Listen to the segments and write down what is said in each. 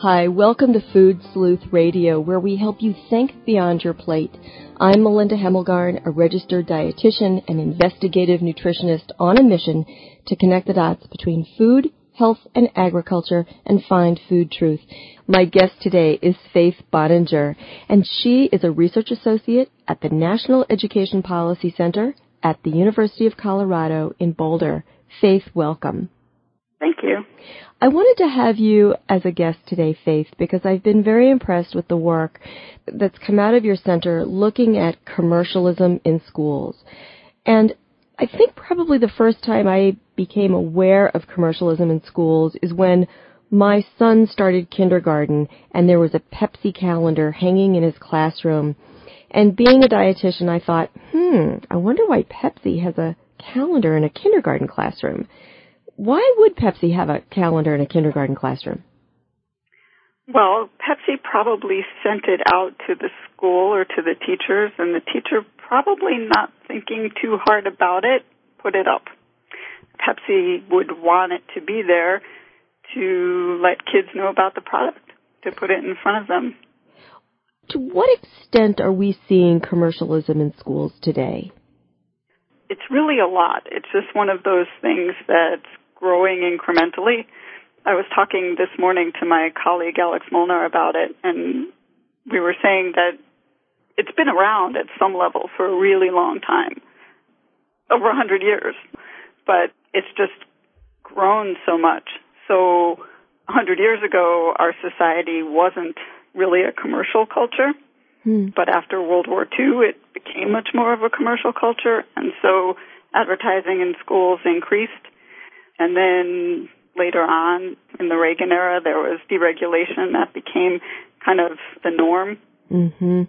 Hi, welcome to Food Sleuth Radio, where we help you think beyond your plate. I'm Melinda Hemmelgarn, a registered dietitian and investigative nutritionist on a mission to connect the dots between food, health, and agriculture and find food truth. My guest today is Faith Boninger, and she is a research associate at the National Education Policy Center at the University of Colorado in Boulder. Faith, welcome. Thank you. I wanted to have you as a guest today, Faith, because I've been very impressed with the work that's come out of your center looking at commercialism in schools. And I think probably the first time I became aware of commercialism in schools is when my son started kindergarten and there was a Pepsi calendar hanging in his classroom. And being a dietitian, I thought, hmm, I wonder why Pepsi has a calendar in a kindergarten classroom why would Pepsi have a calendar in a kindergarten classroom? Well, Pepsi probably sent it out to the school or to the teachers, and the teacher probably not thinking too hard about it, put it up. Pepsi would want it to be there to let kids know about the product, to put it in front of them. To what extent are we seeing commercialism in schools today? It's really a lot. It's just one of those things that's growing incrementally. I was talking this morning to my colleague Alex Molnar about it, and we were saying that it's been around at some level for a really long time, over a hundred years, but it's just grown so much. So a hundred years ago, our society wasn't really a commercial culture, hmm. but after World War II, it became much more of a commercial culture, and so advertising in schools increased and then later on in the Reagan era, there was deregulation that became kind of the norm. Mm-hmm.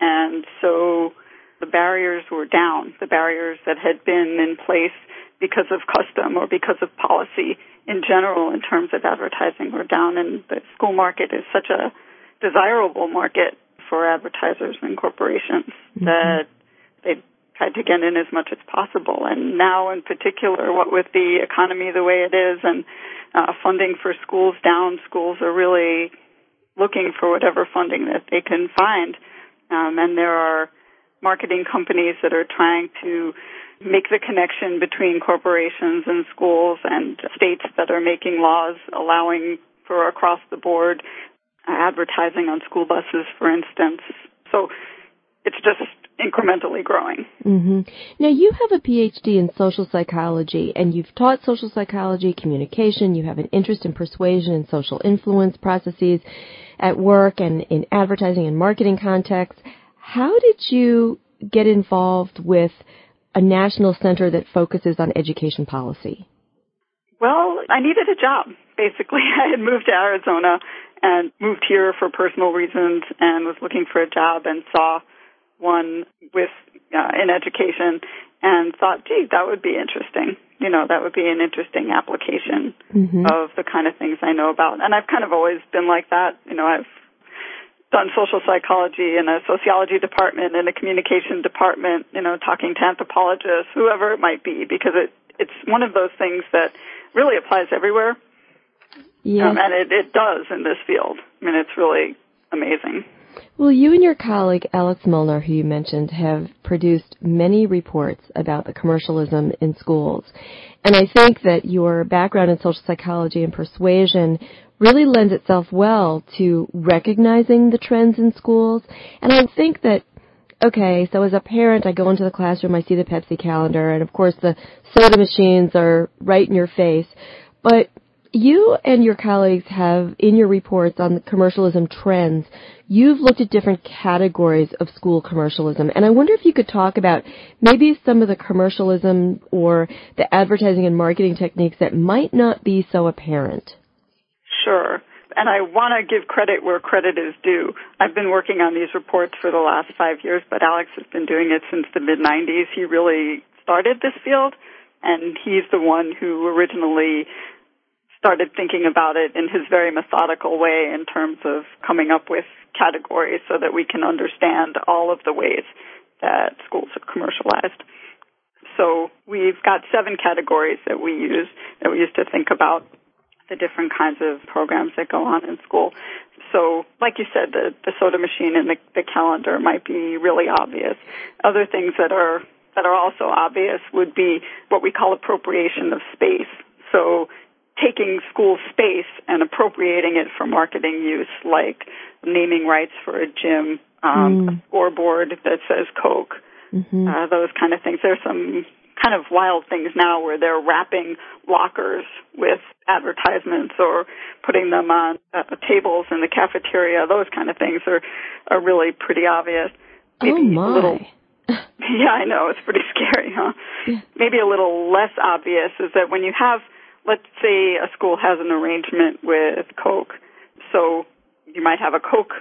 And so the barriers were down. The barriers that had been in place because of custom or because of policy in general in terms of advertising were down. And the school market is such a desirable market for advertisers and corporations mm-hmm. that they tried to get in as much as possible. And now, in particular, what with the economy the way it is and uh, funding for schools down, schools are really looking for whatever funding that they can find. Um, and there are marketing companies that are trying to make the connection between corporations and schools and states that are making laws allowing for across the board advertising on school buses, for instance. So it's just incrementally growing. Mm-hmm. Now, you have a PhD in social psychology, and you've taught social psychology, communication. You have an interest in persuasion and social influence processes at work and in advertising and marketing contexts. How did you get involved with a national center that focuses on education policy? Well, I needed a job. Basically, I had moved to Arizona and moved here for personal reasons and was looking for a job and saw one with uh, in education and thought, gee, that would be interesting. You know, that would be an interesting application mm-hmm. of the kind of things I know about. And I've kind of always been like that. You know, I've done social psychology in a sociology department in a communication department, you know, talking to anthropologists, whoever it might be, because it it's one of those things that really applies everywhere. Yeah. Um, and it, it does in this field. I mean, it's really amazing. Well, you and your colleague Alex Molnar, who you mentioned, have produced many reports about the commercialism in schools. And I think that your background in social psychology and persuasion really lends itself well to recognizing the trends in schools. And I think that okay, so as a parent, I go into the classroom, I see the Pepsi calendar, and of course the soda machines are right in your face. But you and your colleagues have, in your reports on commercialism trends, you've looked at different categories of school commercialism. And I wonder if you could talk about maybe some of the commercialism or the advertising and marketing techniques that might not be so apparent. Sure. and I want to give credit where credit is due. I've been working on these reports for the last five years, but Alex has been doing it since the mid 90s. He really started this field, and he's the one who originally started thinking about it in his very methodical way in terms of coming up with categories so that we can understand all of the ways that schools are commercialized. So we've got seven categories that we use that we use to think about the different kinds of programs that go on in school. So, like you said, the, the soda machine and the, the calendar might be really obvious. Other things that are that are also obvious would be what we call appropriation of space. So, taking school space and appropriating it for marketing use, like naming rights for a gym, um, mm. a scoreboard that says Coke, mm-hmm. uh, those kind of things. There's some kind of wild things now where they're wrapping lockers with advertisements or putting them on uh, tables in the cafeteria. Those kind of things are are really pretty obvious. Maybe oh my. A little, yeah, I know it's pretty scary, huh? Yeah. Maybe a little less obvious is that when you have, let's say, a school has an arrangement with Coke, so you might have a Coke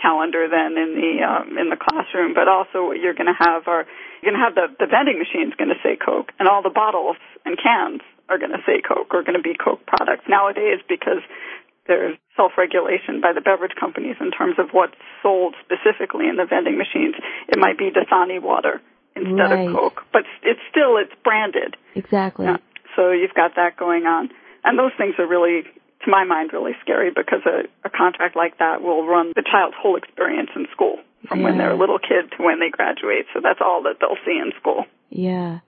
calendar then in the um, in the classroom, but also what you're going to have are you're going to have the the vending machines going to say Coke, and all the bottles and cans are going to say Coke or going to be Coke products nowadays because there's self-regulation by the beverage companies in terms of what's sold specifically in the vending machines. It might be Dasani water instead right. of Coke, but it's still it's branded. Exactly. Yeah. So you've got that going on, and those things are really to my mind, really scary because a, a contract like that will run the child's whole experience in school from yeah. when they're a little kid to when they graduate. So that's all that they'll see in school. Yeah.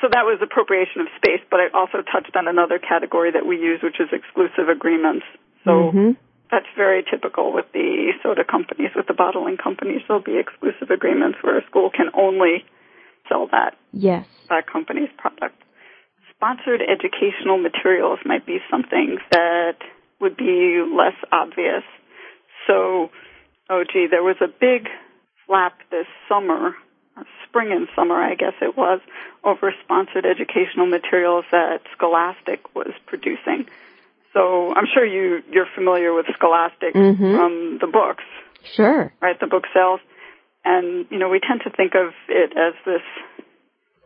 So that was appropriation of space, but I also touched on another category that we use, which is exclusive agreements. So mm-hmm. that's very typical with the soda companies, with the bottling companies. There'll be exclusive agreements where a school can only sell that yes that company's product sponsored educational materials might be something that would be less obvious. So, oh gee, there was a big flap this summer, spring and summer, I guess it was, over sponsored educational materials that Scholastic was producing. So I'm sure you you're familiar with Scholastic mm-hmm. from the books. Sure. Right, the book sales. And, you know, we tend to think of it as this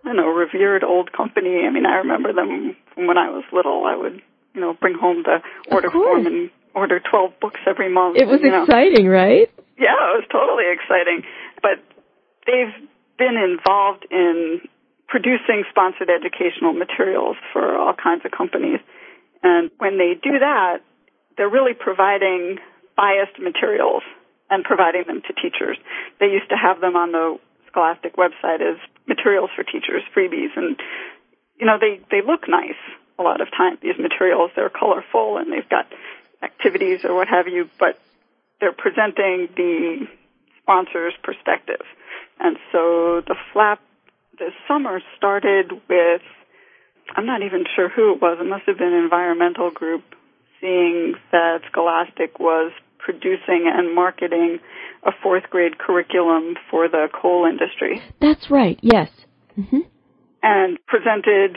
you know, revered old company. I mean, I remember them from when I was little. I would, you know, bring home the order form and order 12 books every month. It was know. exciting, right? Yeah, it was totally exciting. But they've been involved in producing sponsored educational materials for all kinds of companies. And when they do that, they're really providing biased materials and providing them to teachers. They used to have them on the Scholastic website is materials for teachers, freebies, and you know they they look nice a lot of times. These materials they're colorful and they've got activities or what have you, but they're presenting the sponsor's perspective. And so the flap this summer started with I'm not even sure who it was. It must have been an environmental group seeing that Scholastic was producing and marketing a fourth grade curriculum for the coal industry. That's right. Yes. Mm-hmm. And presented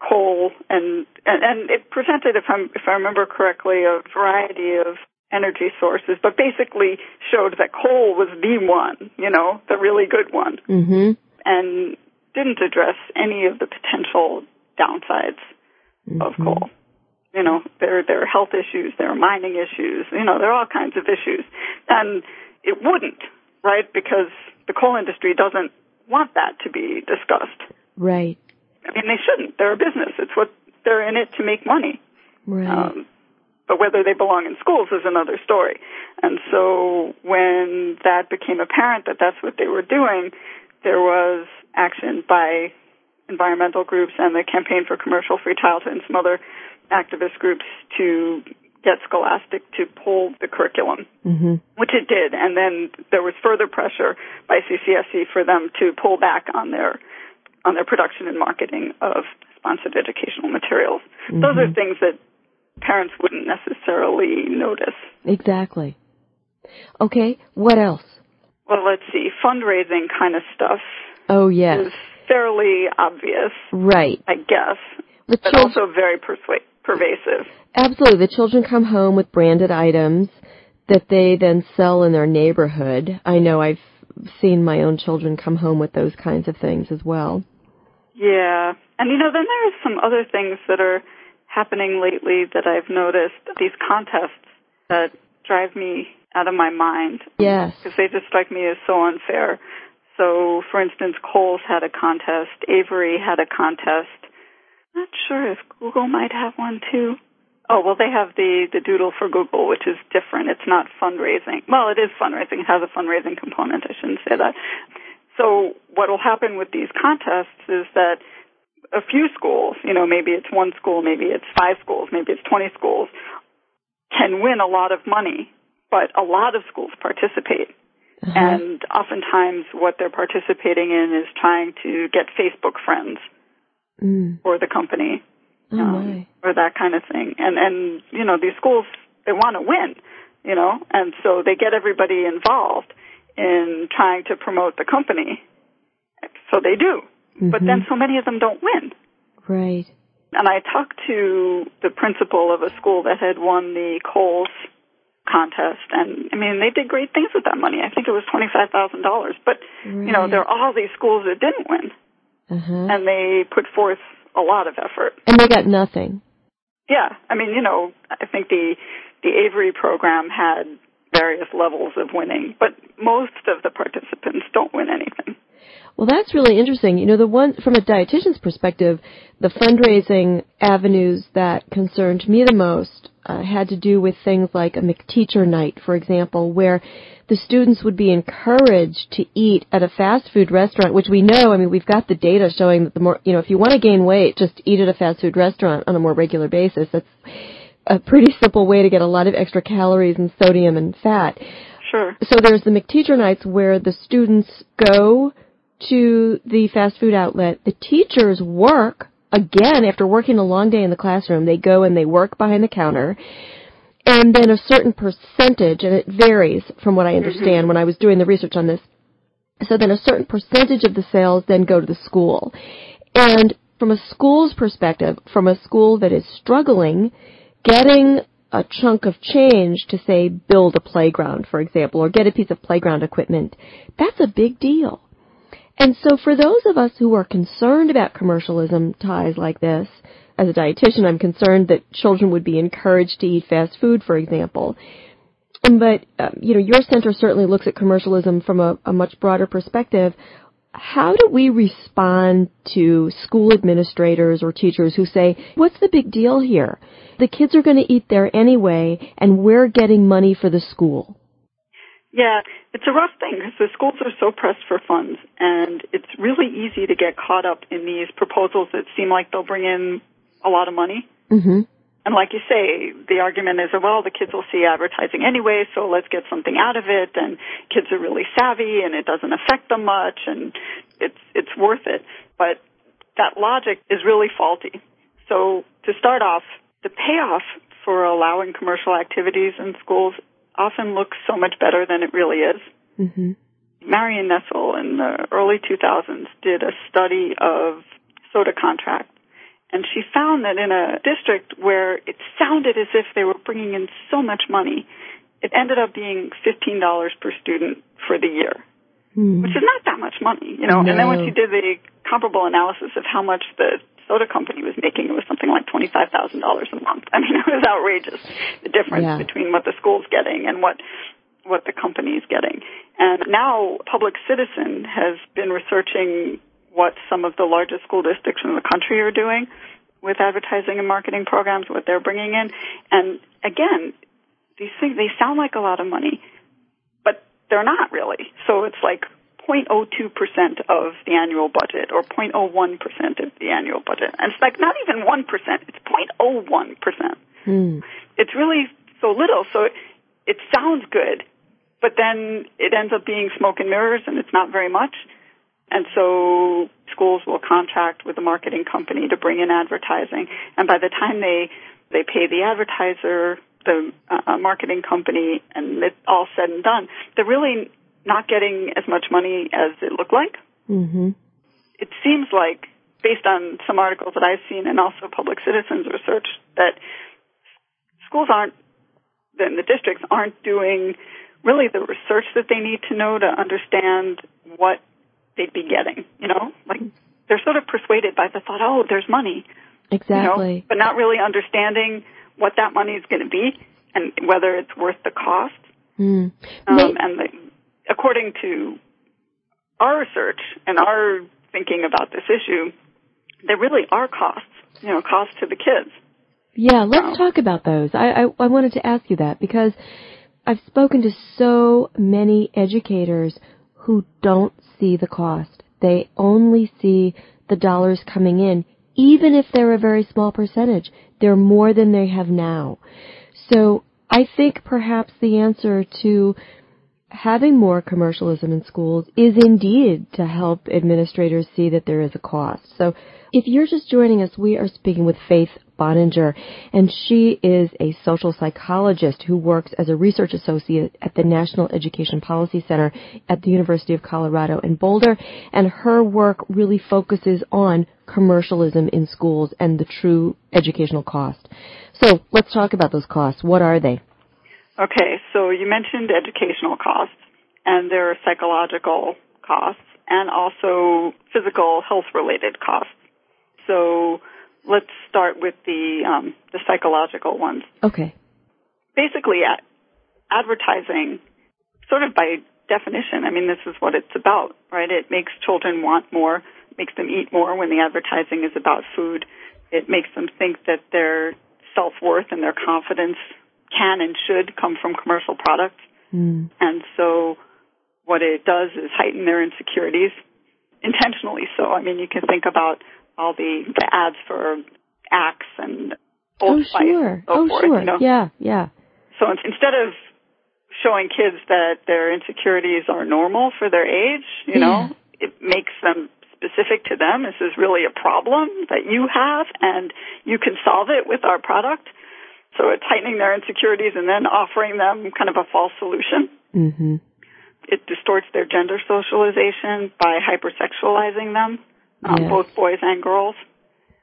coal and, and and it presented, if I'm if I remember correctly, a variety of energy sources, but basically showed that coal was the one, you know, the really good one, mm-hmm. and didn't address any of the potential downsides mm-hmm. of coal you know there there are health issues there are mining issues you know there are all kinds of issues and it wouldn't right? Because the coal industry doesn't want that to be discussed. Right. I mean they shouldn't. They're a business. It's what they're in it to make money. Right. Um, but whether they belong in schools is another story. And so when that became apparent that that's what they were doing there was action by environmental groups and the campaign for commercial free childhood and some other activist groups to get Scholastic to pull the curriculum, mm-hmm. which it did, and then there was further pressure by CCFC for them to pull back on their on their production and marketing of sponsored educational materials. Mm-hmm. Those are things that parents wouldn't necessarily notice. Exactly. Okay, what else? Well, let's see. Fundraising kind of stuff. Oh yes. Is fairly obvious. Right. I guess. The but also very persuasive pervasive. Absolutely. The children come home with branded items that they then sell in their neighborhood. I know I've seen my own children come home with those kinds of things as well. Yeah. And you know, then there are some other things that are happening lately that I've noticed. These contests that drive me out of my mind. Yes. Because they just strike me as so unfair. So, for instance, Kohl's had a contest, Avery had a contest. Not sure if Google might have one too. Oh, well, they have the, the doodle for Google, which is different. It's not fundraising. Well, it is fundraising. It has a fundraising component. I shouldn't say that. So what will happen with these contests is that a few schools, you know, maybe it's one school, maybe it's five schools, maybe it's 20 schools, can win a lot of money, but a lot of schools participate. Uh-huh. And oftentimes what they're participating in is trying to get Facebook friends mm. for the company. Oh um, or that kind of thing. And, and, you know, these schools, they want to win, you know, and so they get everybody involved in trying to promote the company. So they do. Mm-hmm. But then so many of them don't win. Right. And I talked to the principal of a school that had won the Kohl's contest and I mean they did great things with that money. I think it was twenty five thousand dollars. But right. you know, there are all these schools that didn't win. Uh-huh. And they put forth a lot of effort. And they got nothing. Yeah. I mean, you know, I think the the Avery program had various levels of winning, but most of the participants don't win anything. Well, that's really interesting. You know, the one from a dietitian's perspective, the fundraising avenues that concerned me the most uh, had to do with things like a McTeacher night, for example, where the students would be encouraged to eat at a fast food restaurant, which we know, I mean, we've got the data showing that the more, you know, if you want to gain weight, just eat at a fast food restaurant on a more regular basis. That's a pretty simple way to get a lot of extra calories and sodium and fat. Sure. So there's the McTeacher nights where the students go to the fast food outlet. The teachers work again after working a long day in the classroom. They go and they work behind the counter. And then a certain percentage, and it varies from what I understand mm-hmm. when I was doing the research on this. So then a certain percentage of the sales then go to the school. And from a school's perspective, from a school that is struggling, getting a chunk of change to say build a playground, for example, or get a piece of playground equipment, that's a big deal. And so for those of us who are concerned about commercialism ties like this, as a dietitian, I'm concerned that children would be encouraged to eat fast food, for example. But, um, you know, your center certainly looks at commercialism from a, a much broader perspective. How do we respond to school administrators or teachers who say, what's the big deal here? The kids are going to eat there anyway, and we're getting money for the school. Yeah, it's a rough thing because the schools are so pressed for funds, and it's really easy to get caught up in these proposals that seem like they'll bring in a lot of money. Mm-hmm. And like you say, the argument is, well, the kids will see advertising anyway, so let's get something out of it. And kids are really savvy, and it doesn't affect them much, and it's it's worth it. But that logic is really faulty. So to start off, the payoff for allowing commercial activities in schools often looks so much better than it really is. Mm-hmm. Marion Nestle in the early 2000s did a study of soda contracts, and she found that in a district where it sounded as if they were bringing in so much money, it ended up being $15 per student for the year, mm. which is not that much money, you know. No. And then when she did the comparable analysis of how much the soda company was making, it was something like $25,000 a month. I mean, it was outrageous, the difference yeah. between what the school's getting and what what the company's getting. And now Public Citizen has been researching what some of the largest school districts in the country are doing with advertising and marketing programs, what they're bringing in. And again, these things, they sound like a lot of money, but they're not really. So it's like 0.02% of the annual budget or 0.01% of the annual budget. And it's like not even 1%, it's 0.01%. Mm. It's really so little, so it, it sounds good, but then it ends up being smoke and mirrors and it's not very much. And so schools will contract with a marketing company to bring in advertising. And by the time they, they pay the advertiser, the uh, marketing company, and it's all said and done, they're really not getting as much money as it looked like. Mm-hmm. It seems like based on some articles that I've seen and also public citizens research, that schools aren't, then the districts aren't doing really the research that they need to know to understand what they'd be getting. You know, like they're sort of persuaded by the thought, oh, there's money. Exactly. You know, but not really understanding what that money is going to be and whether it's worth the cost. Mm. Um, and the, according to our research and our thinking about this issue, there really are costs, you know, costs to the kids. Yeah, let's talk about those. I, I, I wanted to ask you that because I've spoken to so many educators who don't see the cost. They only see the dollars coming in, even if they're a very small percentage. They're more than they have now. So I think perhaps the answer to having more commercialism in schools is indeed to help administrators see that there is a cost. So if you're just joining us, we are speaking with Faith Boninger, and she is a social psychologist who works as a research associate at the National Education Policy Center at the University of Colorado in Boulder, and her work really focuses on commercialism in schools and the true educational cost. So let's talk about those costs. What are they? Okay, so you mentioned educational costs, and there are psychological costs and also physical health related costs. So let's start with the um, the psychological ones. Okay. Basically, advertising, sort of by definition, I mean, this is what it's about, right? It makes children want more, makes them eat more when the advertising is about food. It makes them think that their self worth and their confidence can and should come from commercial products. Mm. And so what it does is heighten their insecurities intentionally so. I mean, you can think about all the, the ads for Axe and Old oh, Spice sure. so oh, forth. sure. You know? Yeah, yeah. So instead of showing kids that their insecurities are normal for their age, you yeah. know, it makes them specific to them. This is really a problem that you have and you can solve it with our product. So it's heightening their insecurities and then offering them kind of a false solution. Mm-hmm. It distorts their gender socialization by hypersexualizing them um, yes. both boys and girls.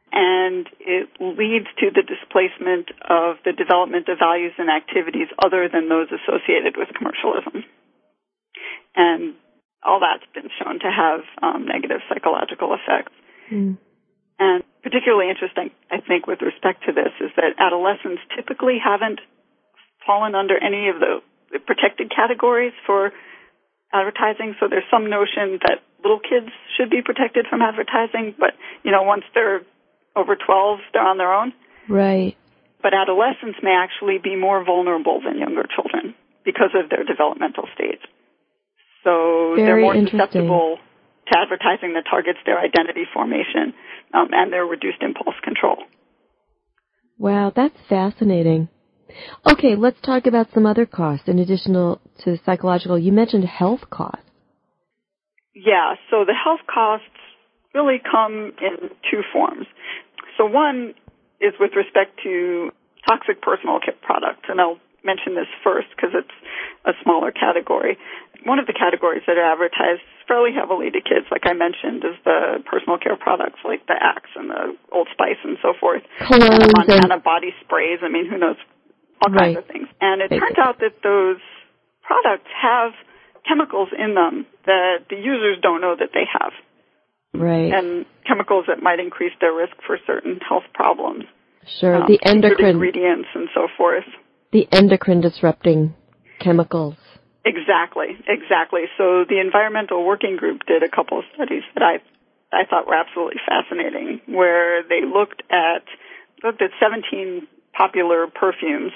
And it leads to the displacement of the development of values and activities other than those associated with commercialism. And all that's been shown to have um, negative psychological effects. Mm. And particularly interesting, I think, with respect to this, is that adolescents typically haven't fallen under any of the protected categories for advertising. So there's some notion that little kids should be protected from advertising, but you know, once they're over 12, they're on their own. Right. But adolescents may actually be more vulnerable than younger children because of their developmental stage. So Very they're more interesting. susceptible to advertising that targets their identity formation um, and their reduced impulse control. Wow, that's fascinating. Okay, let's talk about some other costs in addition to psychological. You mentioned health costs. Yeah, so the health costs really come in two forms. So one is with respect to toxic personal care products, and I'll mention this first because it's a smaller category. One of the categories that are advertised fairly heavily to kids, like I mentioned, is the personal care products like the Axe and the Old Spice and so forth. The Montana and body sprays. I mean, who knows? All Right. kinds of things. And it turns out that those products have chemicals in them that the users don't know that they have right. and chemicals that might increase their risk for certain health problems. sure. um, the endocrine ingredients and so forth. the endocrine disrupting chemicals. Exactly, exactly. So the environmental working group did a couple of studies that I I thought were absolutely fascinating, where they looked at looked at 17 popular perfumes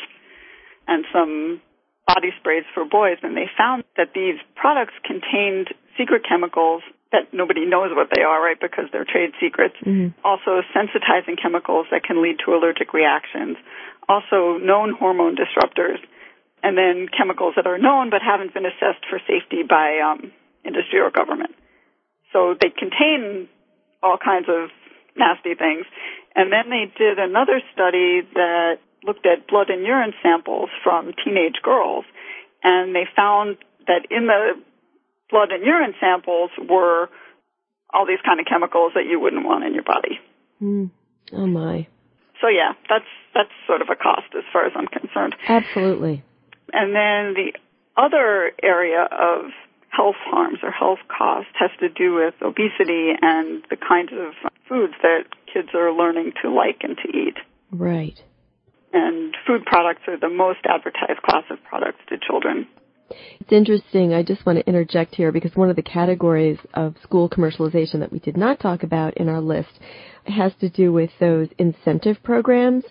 and some body sprays for boys, and they found that these products contained secret chemicals that nobody knows what they are, right? Because they're trade secrets. Mhm. Also, sensitizing chemicals that can lead to allergic reactions. Also, known hormone disruptors, and then chemicals that are known but haven't been assessed for safety by um, industry or government. So they contain all kinds of nasty things. And then they did another study that looked at blood and urine samples from teenage girls, and they found that in the blood and urine samples were all these kind of chemicals that you wouldn't want in your body. Mm. Oh my. So yeah, that's that's sort of a cost as far as I'm concerned. Absolutely. And then the other area of health harms or health costs has to do with obesity and the kinds of foods that kids are learning to like and to eat. Right. And food products are the most advertised class of products to children. It's interesting. I just want to interject here because one of the categories of school commercialization that we did not talk about in our list has to do with those incentive programs.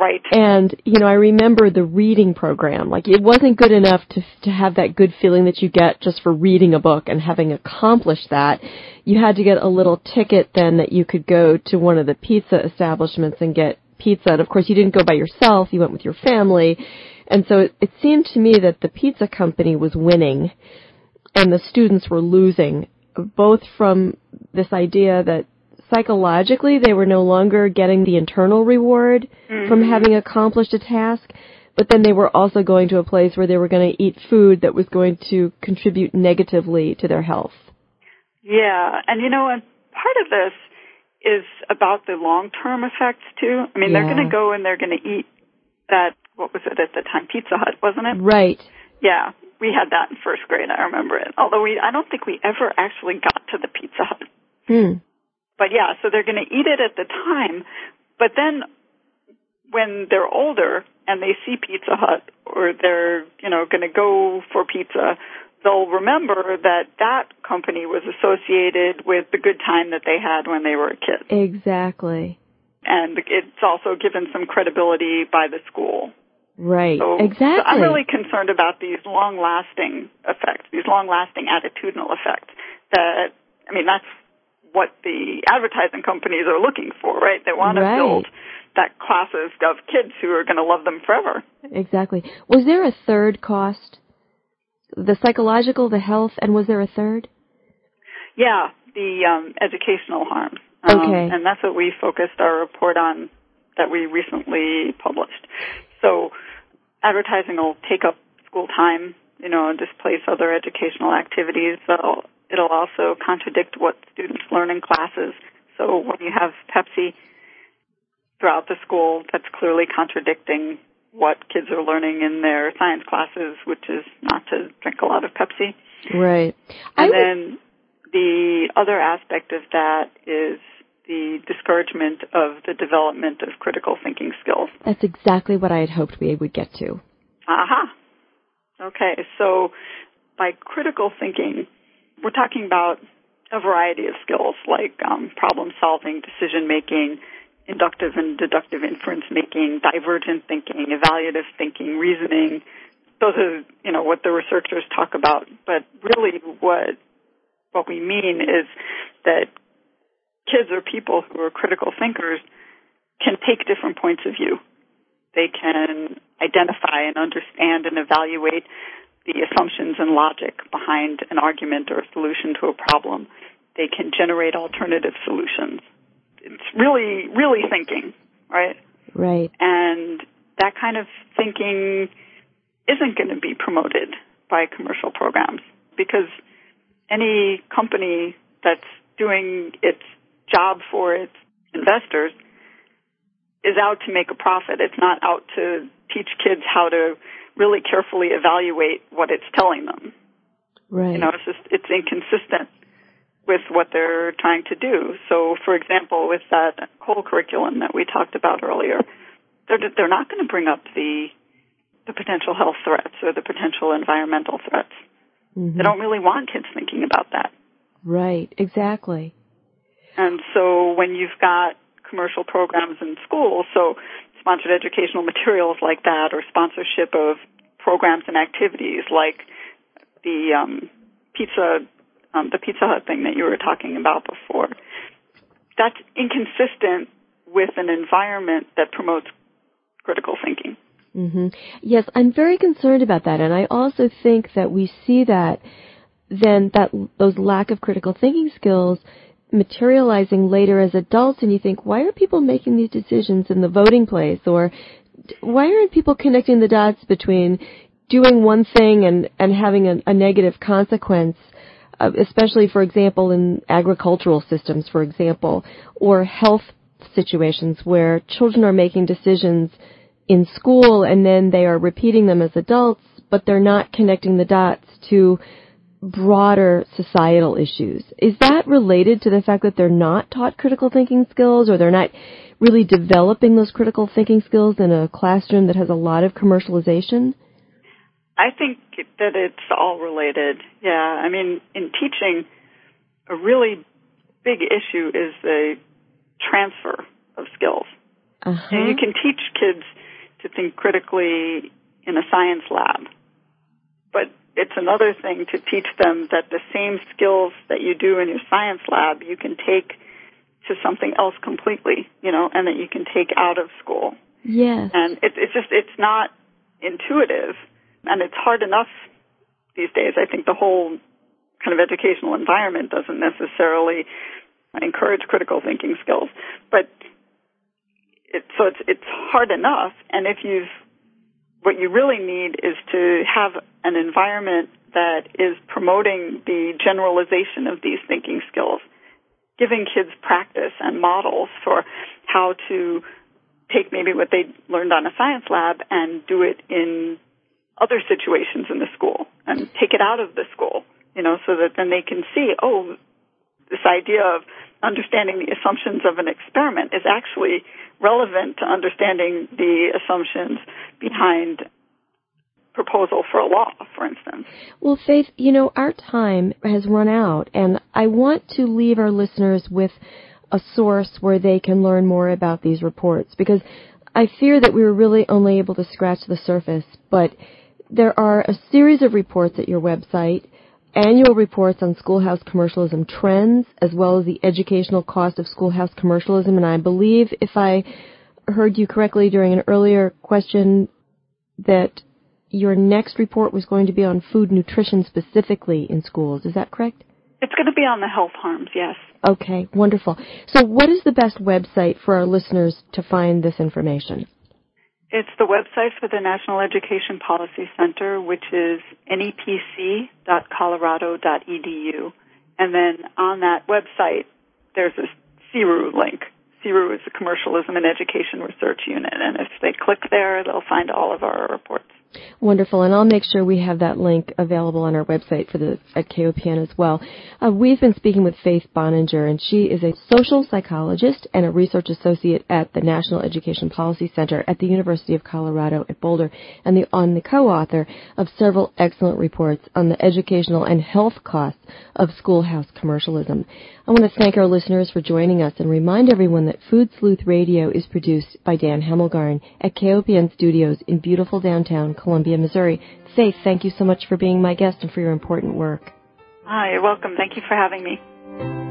Right. And, you know, I remember the reading program. Like, it wasn't good enough to, to have that good feeling that you get just for reading a book and having accomplished that. You had to get a little ticket then that you could go to one of the pizza establishments and get pizza. And of course, you didn't go by yourself, you went with your family. And so it, it seemed to me that the pizza company was winning and the students were losing, both from this idea that psychologically they were no longer getting the internal reward mm-hmm. from having accomplished a task, but then they were also going to a place where they were going to eat food that was going to contribute negatively to their health. Yeah, and you know, and part of this is about the long-term effects too. I mean, yeah. they're going to go and they're going to eat that what was it at the time Pizza Hut, wasn't it? Right. Yeah, we had that in first grade. I remember it. Although we, I don't think we ever actually got to the Pizza Hut. Hmm. But yeah, so they're going to eat it at the time, but then when they're older and they see Pizza Hut or they're, you know, going to go for pizza, they'll remember that that company was associated with the good time that they had when they were a kid. Exactly. And it's also given some credibility by the school. Right. So, exactly. So I'm really concerned about these long lasting effects, these long lasting attitudinal effects that, I mean, that's what the advertising companies are looking for, right? They want to build that classes of kids who are going to love them forever. Exactly. Was there a third cost? The psychological, the health, and was there a third? Yeah, the um, educational harms. Um, okay. And that's what we focused our report on that we recently published. So advertising will take up school time, you know, and displace other educational activities. So It'll also contradict what students learn in classes. So when you have Pepsi throughout the school, that's clearly contradicting what kids are learning in their science classes, which is not to drink a lot of Pepsi. Right. And then the other aspect of that is the discouragement of the development of critical thinking skills. That's exactly what I had hoped we would get to. Aha. Okay, so by critical thinking, we're talking about a variety of skills like um, problem solving, decision making, inductive and deductive inference making, divergent thinking, evaluative thinking, reasoning. Those are, you know, what the researchers talk about. But really what, what we mean is that kids or people who are critical thinkers can take different points of view. They can identify and understand and evaluate the assumptions and logic behind an argument or a solution to a problem. They can generate alternative solutions. It's really, really thinking, right? Right. And that kind of thinking isn't going to be promoted by commercial programs because any company that's doing its job for its investors is out to make a profit. It's not out to teach kids how to really carefully evaluate what it's telling them. Right. You know, it's just it's inconsistent with what they're trying to do. So, for example, with that whole curriculum that we talked about earlier, they're they're not going to bring up the the potential health threats or the potential environmental threats. Mm-hmm. They don't really want kids thinking about that. Right. Exactly. And so when you've got commercial programs in schools, so sponsored educational materials like that or sponsorship of programs and activities like the um, pizza um, the Pizza Hut thing that you were talking about before. That's inconsistent with an environment that promotes critical thinking. Mm-hmm. Yes, I'm very concerned about that, and I also think that we see that then that those lack of critical thinking skills materializing later as adults and you think, why are people making these decisions in the voting place? Or why aren't people connecting the dots between doing one thing and, and having a, a negative consequence? uh, especially, for example, in agricultural systems, for example, or health situations where children are making decisions in school and then they are repeating them as adults, but they're not connecting the dots to broader societal issues. Is that related to the fact that they're not taught critical thinking skills or they're not really developing those critical thinking skills in a classroom that has a lot of commercialization? I think that it's all related. Yeah, I mean, in teaching, a really big issue is the transfer of skills. Uh-huh. And you can teach kids to think critically in a science lab, but it's another thing to teach them that the same skills that you do in your science lab, you can take to something else completely, you know, and that you can take out of school. Yes. And it, it's just, it's not intuitive and it's hard enough these days. I think the whole kind of educational environment doesn't necessarily encourage critical thinking skills, but it, so it's, it's hard enough. And if you've, what you really need is to have an environment that is promoting the generalization of these thinking skills, giving kids practice and models for how to take maybe what they learned on a science lab and do it in other situations in the school and take it out of the school, you know, so that then they can see, oh, this idea of understanding the assumptions of an experiment is actually relevant to understanding the assumptions behind proposal for a law, for instance. Well, Faith, you know, our time has run out, and I want to leave our listeners with a source where they can learn more about these reports because I fear that we were really only able to scratch the surface, but there are a series of reports at your website, annual reports on schoolhouse commercialism trends, as well as the educational cost of schoolhouse commercialism. And I believe, if I heard you correctly during an earlier question, that your next report was going to be on food nutrition specifically in schools. Is that correct? It's going to be on the health harms, yes. Okay, wonderful. So, what is the best website for our listeners to find this information? It's the website for the National Education Policy Center, which is nepc.colorado.edu. And then on that website, there's a CERU link. CERU is the Commercialism and Education Research Unit. And if they click there, they'll find all of our reports. Wonderful, and I'll make sure we have that link available on our website for the at KOPN as well. Uh, we've been speaking with Faith Boninger, and she is a social psychologist and a research associate at the National Education Policy Center at the University of Colorado at Boulder, and the on the co-author of several excellent reports on the educational and health costs of schoolhouse commercialism. I want to thank our listeners for joining us and remind everyone that Food Sleuth Radio is produced by Dan Hemmelgarn at KOPN Studios in beautiful downtown Columbia, Missouri. Faith, thank you so much for being my guest and for your important work. Ah, you're welcome. Thank you for having me.